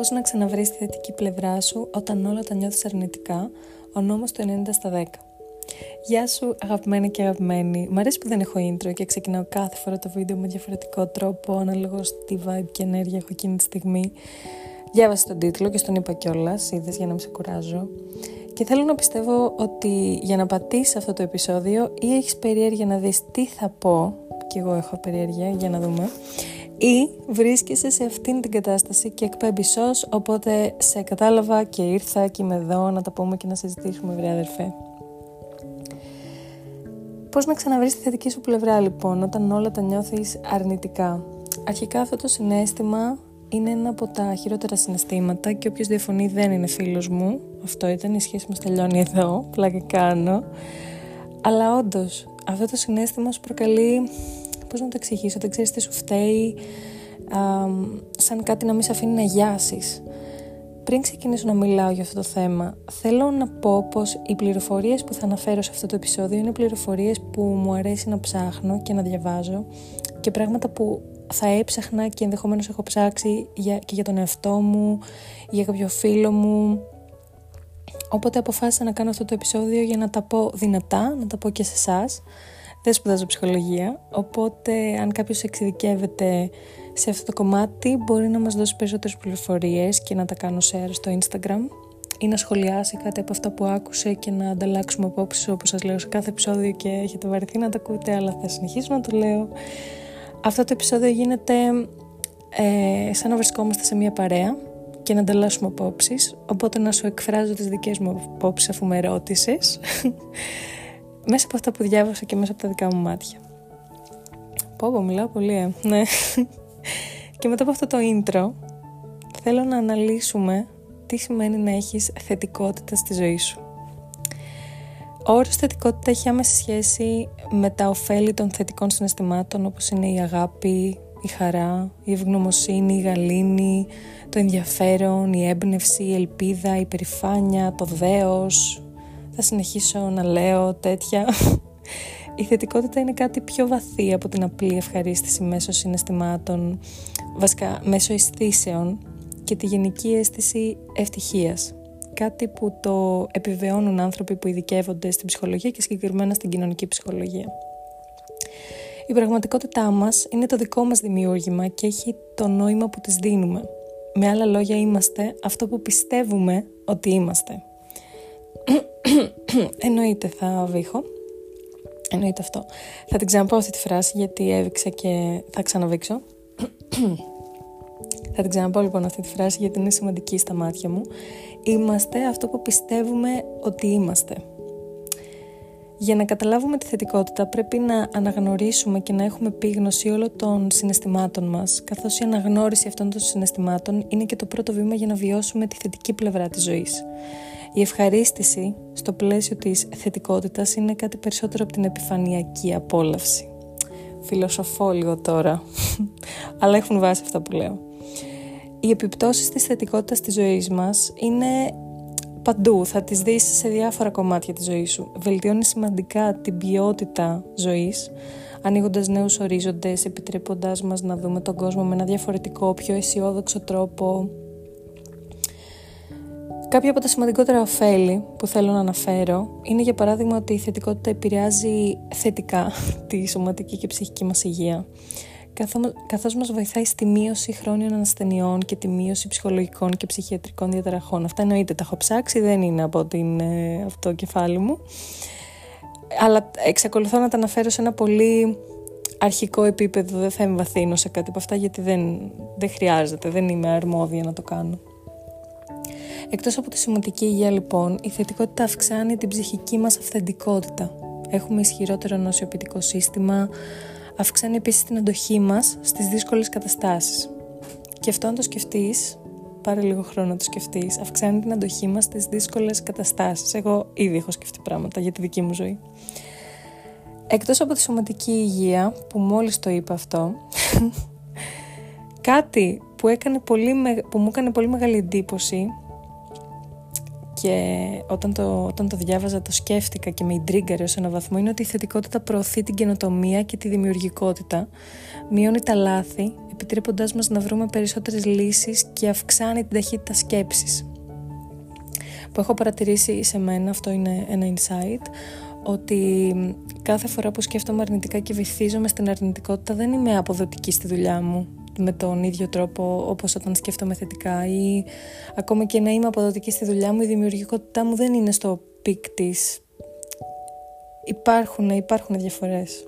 Πώς να ξαναβρεις τη θετική πλευρά σου όταν όλα τα νιώθεις αρνητικά, ο νόμος του 90 στα 10. Γεια σου αγαπημένη και αγαπημένη. Μ' αρέσει που δεν έχω intro και ξεκινάω κάθε φορά το βίντεο με διαφορετικό τρόπο, ανάλογα στη vibe και ενέργεια έχω εκείνη τη στιγμή. Διάβασα τον τίτλο και στον είπα κιόλας, είδες για να μην σε κουράζω. Και θέλω να πιστεύω ότι για να πατήσεις αυτό το επεισόδιο ή έχεις περιέργεια να δεις τι θα πω, και εγώ έχω περιέργεια για να δούμε, ή βρίσκεσαι σε αυτήν την κατάσταση και εκπέμπεις σως, οπότε σε κατάλαβα και ήρθα και είμαι εδώ να τα πούμε και να συζητήσουμε βρε αδερφέ. Πώς να ξαναβρεις τη θετική σου πλευρά λοιπόν όταν όλα τα νιώθεις αρνητικά; Αρχικά αυτό το συνέστημα είναι ένα από τα χειρότερα συναισθήματα και όποιος διαφωνεί δεν είναι φίλος μου. Αυτό ήταν, η σχέση μας τελειώνει εδώ, πλάκα κάνω. Αλλά όντως, αυτό το συνέστημα σου προκαλεί πώς να το εξηγήσω, δεν ξέρεις τι σου φταίει, α, σαν κάτι να μην σε αφήνει να γιάσεις. Πριν ξεκινήσω να μιλάω για αυτό το θέμα, θέλω να πω πως οι πληροφορίες που θα αναφέρω σε αυτό το επεισόδιο είναι πληροφορίες που μου αρέσει να ψάχνω και να διαβάζω και πράγματα που θα έψαχνα και ενδεχομένως έχω ψάξει για, και για τον εαυτό μου, για κάποιο φίλο μου. Οπότε αποφάσισα να κάνω αυτό το επεισόδιο για να τα πω δυνατά, να τα πω και σε εσάς δεν σπουδάζω ψυχολογία, οπότε αν κάποιος εξειδικεύεται σε αυτό το κομμάτι μπορεί να μας δώσει περισσότερες πληροφορίες και να τα κάνω share στο Instagram ή να σχολιάσει κάτι από αυτά που άκουσε και να ανταλλάξουμε απόψεις όπως σας λέω σε κάθε επεισόδιο και έχετε βαρεθεί να τα ακούτε αλλά θα συνεχίσω να το λέω. Αυτό το επεισόδιο γίνεται ε, σαν να βρισκόμαστε σε μια παρέα και να ανταλλάσσουμε απόψεις οπότε να σου εκφράζω τις δικές μου απόψεις αφού με ρώτησες μέσα από αυτά που διάβασα και μέσα από τα δικά μου μάτια. Πω πω, μιλάω πολύ, ε. Ναι. και μετά από αυτό το intro, θέλω να αναλύσουμε τι σημαίνει να έχεις θετικότητα στη ζωή σου. Ο όρος θετικότητα έχει άμεση σχέση με τα ωφέλη των θετικών συναισθημάτων όπως είναι η αγάπη, η χαρά, η ευγνωμοσύνη, η γαλήνη, το ενδιαφέρον, η έμπνευση, η ελπίδα, η περηφάνεια, το δέος, θα συνεχίσω να λέω τέτοια. Η θετικότητα είναι κάτι πιο βαθύ από την απλή ευχαρίστηση μέσω συναισθημάτων, βασικά μέσω αισθήσεων και τη γενική αίσθηση ευτυχίας. Κάτι που το επιβεβαιώνουν άνθρωποι που ειδικεύονται στην ψυχολογία και συγκεκριμένα στην κοινωνική ψυχολογία. Η πραγματικότητά μας είναι το δικό μας δημιούργημα και έχει το νόημα που της δίνουμε. Με άλλα λόγια είμαστε αυτό που πιστεύουμε ότι είμαστε. Εννοείται θα βήχω. Εννοείται αυτό. Θα την ξαναπώ αυτή τη φράση γιατί έβηξα και θα ξαναβήξω. θα την ξαναπώ λοιπόν αυτή τη φράση γιατί είναι σημαντική στα μάτια μου. Είμαστε αυτό που πιστεύουμε ότι είμαστε. Για να καταλάβουμε τη θετικότητα πρέπει να αναγνωρίσουμε και να έχουμε επίγνωση όλων των συναισθημάτων μας, καθώς η αναγνώριση αυτών των συναισθημάτων είναι και το πρώτο βήμα για να βιώσουμε τη θετική πλευρά της ζωής. Η ευχαρίστηση στο πλαίσιο της θετικότητας είναι κάτι περισσότερο από την επιφανειακή απόλαυση. Φιλοσοφώ λίγο τώρα, αλλά έχουν βάσει αυτά που λέω. Οι επιπτώσεις της θετικότητας στη ζωής μας είναι παντού, θα τις δεις σε διάφορα κομμάτια της ζωής σου. Βελτιώνει σημαντικά την ποιότητα ζωής, ανοίγοντας νέους ορίζοντες, επιτρέποντάς μας να δούμε τον κόσμο με ένα διαφορετικό, πιο αισιόδοξο τρόπο, Κάποια από τα σημαντικότερα ωφέλη που θέλω να αναφέρω είναι για παράδειγμα ότι η θετικότητα επηρεάζει θετικά τη σωματική και ψυχική μας υγεία καθώς μας βοηθάει στη μείωση χρόνιων ανασθενειών και τη μείωση ψυχολογικών και ψυχιατρικών διαταραχών. Αυτά εννοείται, τα έχω ψάξει, δεν είναι από, την, ε, το κεφάλι μου. Αλλά εξακολουθώ να τα αναφέρω σε ένα πολύ αρχικό επίπεδο, δεν θα εμβαθύνω σε κάτι από αυτά γιατί δεν, δεν χρειάζεται, δεν είμαι αρμόδια να το κάνω. Εκτός από τη σωματική υγεία λοιπόν, η θετικότητα αυξάνει την ψυχική μας αυθεντικότητα. Έχουμε ισχυρότερο νοσιοποιητικό σύστημα, αυξάνει επίσης την αντοχή μας στις δύσκολες καταστάσεις. Και αυτό αν το σκεφτείς, πάρε λίγο χρόνο να το σκεφτείς, αυξάνει την αντοχή μας στις δύσκολες καταστάσεις. Εγώ ήδη έχω σκεφτεί πράγματα για τη δική μου ζωή. Εκτός από τη σωματική υγεία, που μόλις το είπα αυτό, κάτι που, έκανε πολύ, που μου έκανε πολύ μεγάλη εντύπωση και όταν το, όταν το διάβαζα το σκέφτηκα και με ιντρίγκαρε ως ένα βαθμό είναι ότι η θετικότητα προωθεί την καινοτομία και τη δημιουργικότητα, μειώνει τα λάθη, επιτρέποντάς μας να βρούμε περισσότερες λύσεις και αυξάνει την ταχύτητα σκέψης. Που έχω παρατηρήσει σε μένα, αυτό είναι ένα insight, ότι κάθε φορά που σκέφτομαι αρνητικά και βυθίζομαι στην αρνητικότητα δεν είμαι αποδοτική στη δουλειά μου με τον ίδιο τρόπο όπως όταν σκέφτομαι θετικά ή ακόμα και να είμαι αποδοτική στη δουλειά μου η δημιουργικότητά μου δεν είναι στο peak της. Υπάρχουν, υπάρχουν διαφορές.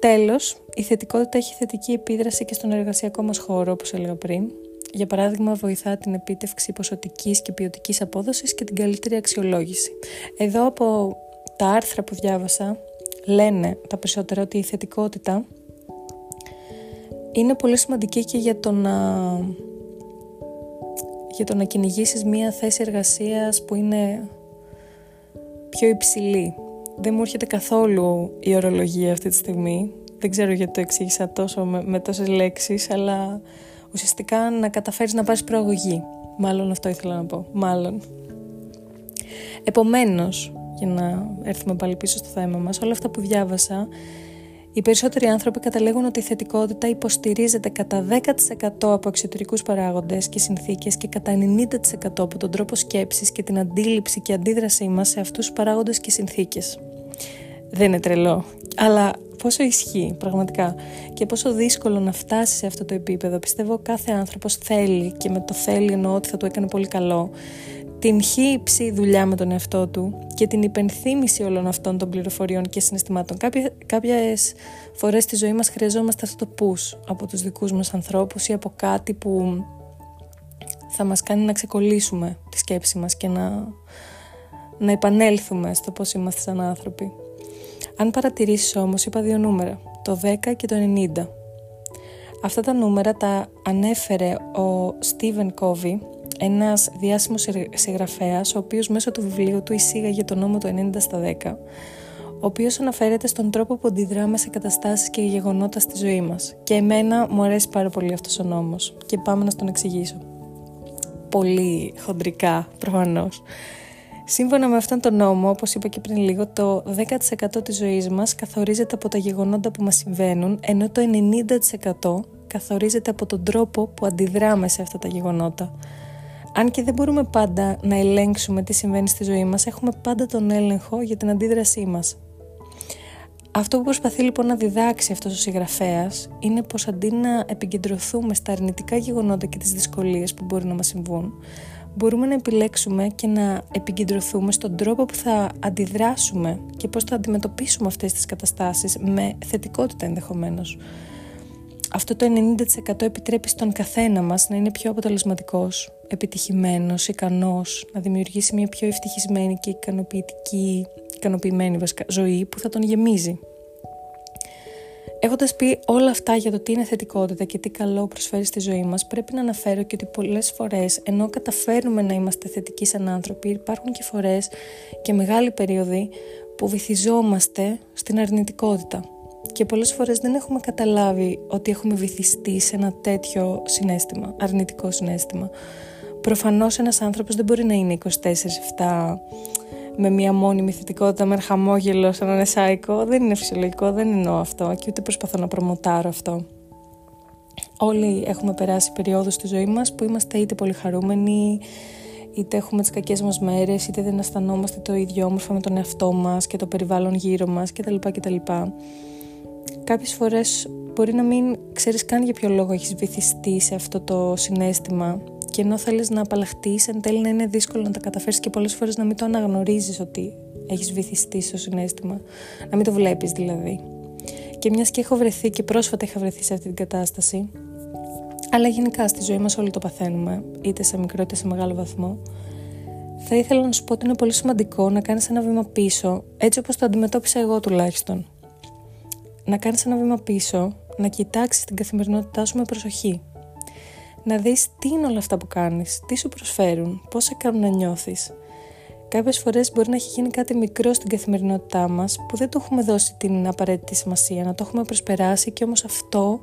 Τέλος, η θετικότητα έχει θετική επίδραση και στον εργασιακό μας χώρο όπως έλεγα πριν. Για παράδειγμα, βοηθά την επίτευξη ποσοτικής και ποιοτικής απόδοσης και την καλύτερη αξιολόγηση. Εδώ από τα άρθρα που διάβασα λένε τα περισσότερα ότι η θετικότητα είναι πολύ σημαντική και για το να, για το να κυνηγήσεις μία θέση εργασίας που είναι πιο υψηλή. Δεν μου έρχεται καθόλου η ορολογία αυτή τη στιγμή. Δεν ξέρω γιατί το εξήγησα τόσο με, με τόσες λέξεις, αλλά ουσιαστικά να καταφέρεις να πάρεις προαγωγή. Μάλλον αυτό ήθελα να πω. Μάλλον. Επομένως, για να έρθουμε πάλι πίσω στο θέμα μας, όλα αυτά που διάβασα, οι περισσότεροι άνθρωποι καταλέγουν ότι η θετικότητα υποστηρίζεται κατά 10% από εξωτερικούς παράγοντες και συνθήκες και κατά 90% από τον τρόπο σκέψης και την αντίληψη και αντίδρασή μας σε αυτούς τους παράγοντες και συνθήκες. Δεν είναι τρελό, αλλά πόσο ισχύει πραγματικά και πόσο δύσκολο να φτάσει σε αυτό το επίπεδο. Πιστεύω κάθε άνθρωπος θέλει και με το θέλει εννοώ ότι θα του έκανε πολύ καλό την χύψη δουλειά με τον εαυτό του και την υπενθύμηση όλων αυτών των πληροφοριών και συναισθημάτων. Κάποιες κάποιες φορές στη ζωή μας χρειαζόμαστε αυτό το push από τους δικούς μας ανθρώπους ή από κάτι που θα μας κάνει να ξεκολλήσουμε τη σκέψη μας και να, να επανέλθουμε στο πώς είμαστε σαν άνθρωποι. Αν παρατηρήσεις όμως είπα δύο νούμερα, το 10 και το 90. Αυτά τα νούμερα τα ανέφερε ο Στίβεν Κόβι ένας διάσημος συγγραφέας, ο οποίος μέσω του βιβλίου του εισήγαγε τον νόμο του 90 στα 10, ο οποίος αναφέρεται στον τρόπο που αντιδράμε σε καταστάσεις και γεγονότα στη ζωή μας. Και εμένα μου αρέσει πάρα πολύ αυτός ο νόμος και πάμε να τον εξηγήσω. Πολύ χοντρικά προφανώς. Σύμφωνα με αυτόν τον νόμο, όπως είπα και πριν λίγο, το 10% της ζωής μας καθορίζεται από τα γεγονότα που μας συμβαίνουν, ενώ το 90% καθορίζεται από τον τρόπο που αντιδράμε σε αυτά τα γεγονότα. Αν και δεν μπορούμε πάντα να ελέγξουμε τι συμβαίνει στη ζωή μας, έχουμε πάντα τον έλεγχο για την αντίδρασή μας. Αυτό που προσπαθεί λοιπόν να διδάξει αυτός ο συγγραφέας είναι πως αντί να επικεντρωθούμε στα αρνητικά γεγονότα και τις δυσκολίες που μπορεί να μας συμβούν, μπορούμε να επιλέξουμε και να επικεντρωθούμε στον τρόπο που θα αντιδράσουμε και πώς θα αντιμετωπίσουμε αυτές τις καταστάσεις με θετικότητα ενδεχομένως. Αυτό το 90% επιτρέπει στον καθένα μας να είναι πιο αποτελεσματικός, επιτυχημένος, ικανός, να δημιουργήσει μια πιο ευτυχισμένη και ικανοποιητική, ικανοποιημένη ζωή που θα τον γεμίζει. Έχοντας πει όλα αυτά για το τι είναι θετικότητα και τι καλό προσφέρει στη ζωή μας, πρέπει να αναφέρω και ότι πολλές φορές, ενώ καταφέρνουμε να είμαστε θετικοί σαν άνθρωποι, υπάρχουν και φορές και μεγάλη περίοδοι που βυθιζόμαστε στην αρνητικότητα και πολλές φορές δεν έχουμε καταλάβει ότι έχουμε βυθιστεί σε ένα τέτοιο συνέστημα, αρνητικό συνέστημα. Προφανώς ένας άνθρωπος δεν μπορεί να είναι 24-7 με μια μόνιμη θετικότητα, με ένα χαμόγελο σαν να είναι σάικο. Δεν είναι φυσιολογικό, δεν εννοώ αυτό και ούτε προσπαθώ να προμοτάρω αυτό. Όλοι έχουμε περάσει περιόδους στη ζωή μας που είμαστε είτε πολύ χαρούμενοι, είτε έχουμε τις κακές μας μέρες, είτε δεν αισθανόμαστε το ίδιο όμορφα με τον εαυτό μας και το περιβάλλον γύρω μας κτλ. κτλ κάποιες φορές μπορεί να μην ξέρεις καν για ποιο λόγο έχεις βυθιστεί σε αυτό το συνέστημα και ενώ θέλεις να απαλλαχτείς εν τέλει να είναι δύσκολο να τα καταφέρεις και πολλές φορές να μην το αναγνωρίζεις ότι έχεις βυθιστεί στο συνέστημα. Να μην το βλέπεις δηλαδή. Και μιας και έχω βρεθεί και πρόσφατα είχα βρεθεί σε αυτή την κατάσταση αλλά γενικά στη ζωή μας όλοι το παθαίνουμε είτε σε μικρό είτε σε μεγάλο βαθμό θα ήθελα να σου πω ότι είναι πολύ σημαντικό να κάνεις ένα βήμα πίσω έτσι όπως το αντιμετώπισα εγώ τουλάχιστον. Να κάνεις ένα βήμα πίσω, να κοιτάξεις την καθημερινότητά σου με προσοχή. Να δεις τι είναι όλα αυτά που κάνεις, τι σου προσφέρουν, πώς σε κάνουν να νιώθεις. Κάποιες φορές μπορεί να έχει γίνει κάτι μικρό στην καθημερινότητά μας που δεν το έχουμε δώσει την απαραίτητη σημασία, να το έχουμε προσπεράσει και όμως αυτό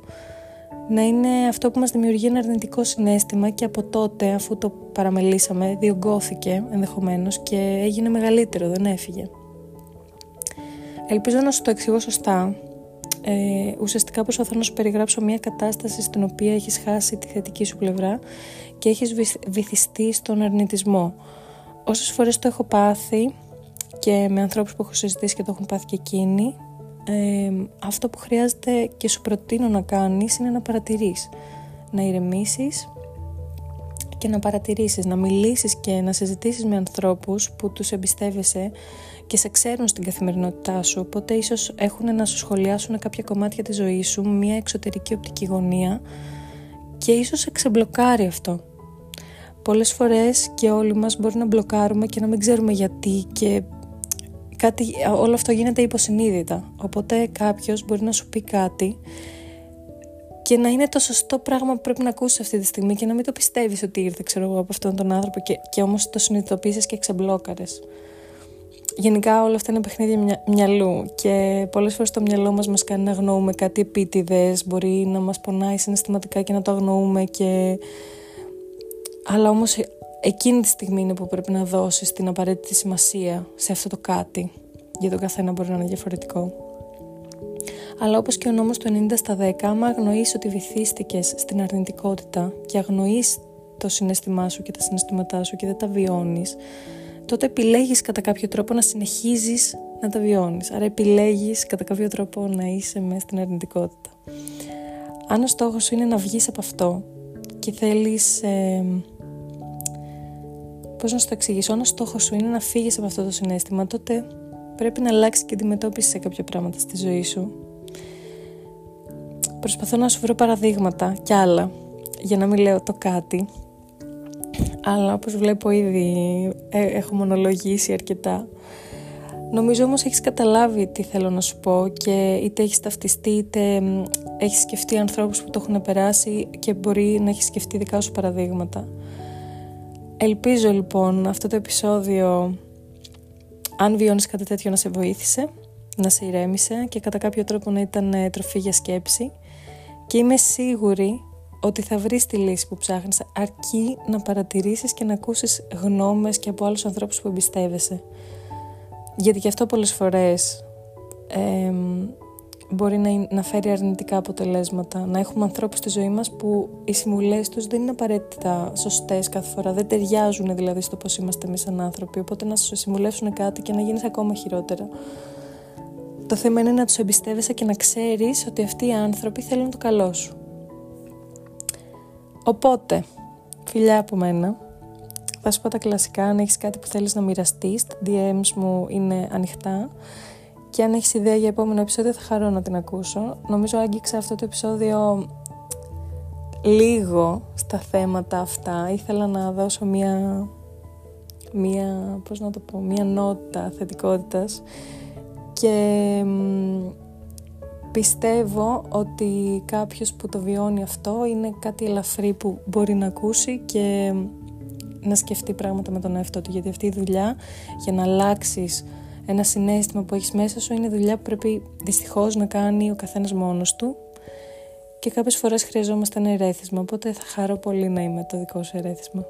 να είναι αυτό που μας δημιουργεί ένα αρνητικό συνέστημα και από τότε αφού το παραμελήσαμε διωγγώθηκε ενδεχομένως και έγινε μεγαλύτερο, δεν έφυγε. Ελπίζω να σου το εξηγώ σωστά Ε, ουσιαστικά προσπαθώ να σου περιγράψω μια κατάσταση στην οποία έχεις χάσει τη θετική σου πλευρά και έχεις βυθιστεί στον αρνητισμό. Όσες φορές το έχω πάθει και με ανθρώπους που έχω συζητήσει και το έχουν πάθει και εκείνοι, ε, αυτό που χρειάζεται και σου προτείνω να κάνεις είναι να παρατηρείς, να ηρεμήσεις και να παρατηρήσεις, να μιλήσεις και να συζητήσεις με ανθρώπους που τους εμπιστεύεσαι και σε ξέρουν στην καθημερινότητά σου, οπότε ίσως έχουν να σου σχολιάσουν κάποια κομμάτια της ζωής σου, μια εξωτερική οπτική γωνία και ίσως σε ξεμπλοκάρει αυτό. Πολλές φορές και όλοι μας μπορεί να μπλοκάρουμε και να μην ξέρουμε γιατί και κάτι, όλο αυτό γίνεται υποσυνείδητα. Οπότε κάποιος μπορεί να σου πει κάτι και να είναι το σωστό πράγμα που πρέπει να ακούσεις αυτή τη στιγμή και να μην το πιστεύεις ότι ήρθε ξέρω εγώ, από αυτόν τον άνθρωπο και, και όμως το συνειδητοποίησες και ξεμπλόκαρες. Γενικά όλα αυτά είναι παιχνίδια μυαλού και πολλές φορές το μυαλό μας μας κάνει να αγνοούμε κάτι επίτηδες, μπορεί να μας πονάει συναισθηματικά και να το αγνοούμε και... Αλλά όμως εκείνη τη στιγμή είναι που πρέπει να δώσεις την απαραίτητη σημασία σε αυτό το κάτι. Για τον καθένα μπορεί να είναι διαφορετικό. Αλλά όπως και ο νόμος του 90 στα 10, άμα αγνοείς ότι βυθίστηκες στην αρνητικότητα και αγνοείς το συναισθημά σου και τα συναισθήματά σου και δεν τα βιώνεις, τότε επιλέγεις κατά κάποιο τρόπο να συνεχίζεις να τα βιώνεις. Άρα επιλέγεις κατά κάποιο τρόπο να είσαι μέσα στην αρνητικότητα. Αν ο στόχος σου είναι να βγεις από αυτό και θέλεις... Ε, πώς να σου το εξηγήσω, αν ο στόχος σου είναι να φύγεις από αυτό το συνέστημα, τότε πρέπει να αλλάξει και αντιμετώπισης σε κάποια πράγματα στη ζωή σου. Προσπαθώ να σου βρω παραδείγματα κι άλλα, για να μην λέω το κάτι, αλλά όπως βλέπω ήδη ε, έχω μονολογήσει αρκετά. Νομίζω όμως έχεις καταλάβει τι θέλω να σου πω και είτε έχεις ταυτιστεί είτε έχεις σκεφτεί ανθρώπους που το έχουν περάσει και μπορεί να έχεις σκεφτεί δικά σου παραδείγματα. Ελπίζω λοιπόν αυτό το επεισόδιο αν βιώνεις κάτι τέτοιο να σε βοήθησε, να σε ηρέμησε και κατά κάποιο τρόπο να ήταν ε, τροφή για σκέψη και είμαι σίγουρη ότι θα βρεις τη λύση που ψάχνεις αρκεί να παρατηρήσεις και να ακούσεις γνώμες και από άλλους ανθρώπους που εμπιστεύεσαι. Γιατί και αυτό πολλές φορές μπορεί να, να φέρει αρνητικά αποτελέσματα. Να έχουμε ανθρώπους στη ζωή μας που οι συμβουλές τους δεν είναι απαραίτητα σωστές κάθε φορά, δεν ταιριάζουν δηλαδή στο πώς είμαστε εμείς σαν άνθρωποι, οπότε να σου συμβουλεύσουν κάτι και να γίνεις ακόμα χειρότερα. Το θέμα είναι να τους εμπιστεύεσαι και να ξέρεις ότι αυτοί οι άνθρωποι θέλουν το καλό σου. Οπότε, φιλιά από μένα, θα σου πω τα κλασικά, αν έχεις κάτι που θέλεις να μοιραστείς, τα DMs μου είναι ανοιχτά και αν έχεις ιδέα για επόμενο επεισόδιο θα χαρώ να την ακούσω. Νομίζω άγγιξα αυτό το επεισόδιο λίγο στα θέματα αυτά. Ήθελα να δώσω μία, μία πώς να το πω, μία νότα θετικότητας και Πιστεύω ότι κάποιος που το βιώνει αυτό είναι κάτι ελαφρύ που μπορεί να ακούσει και να σκεφτεί πράγματα με τον εαυτό του. Γιατί αυτή η δουλειά για να αλλάξεις ένα συνέστημα που έχεις μέσα σου είναι δουλειά που πρέπει δυστυχώς να κάνει ο καθένας μόνος του και κάποιες φορές χρειαζόμαστε ένα ερέθισμα, οπότε θα χαρώ πολύ να είμαι το δικό σου ερέθισμα.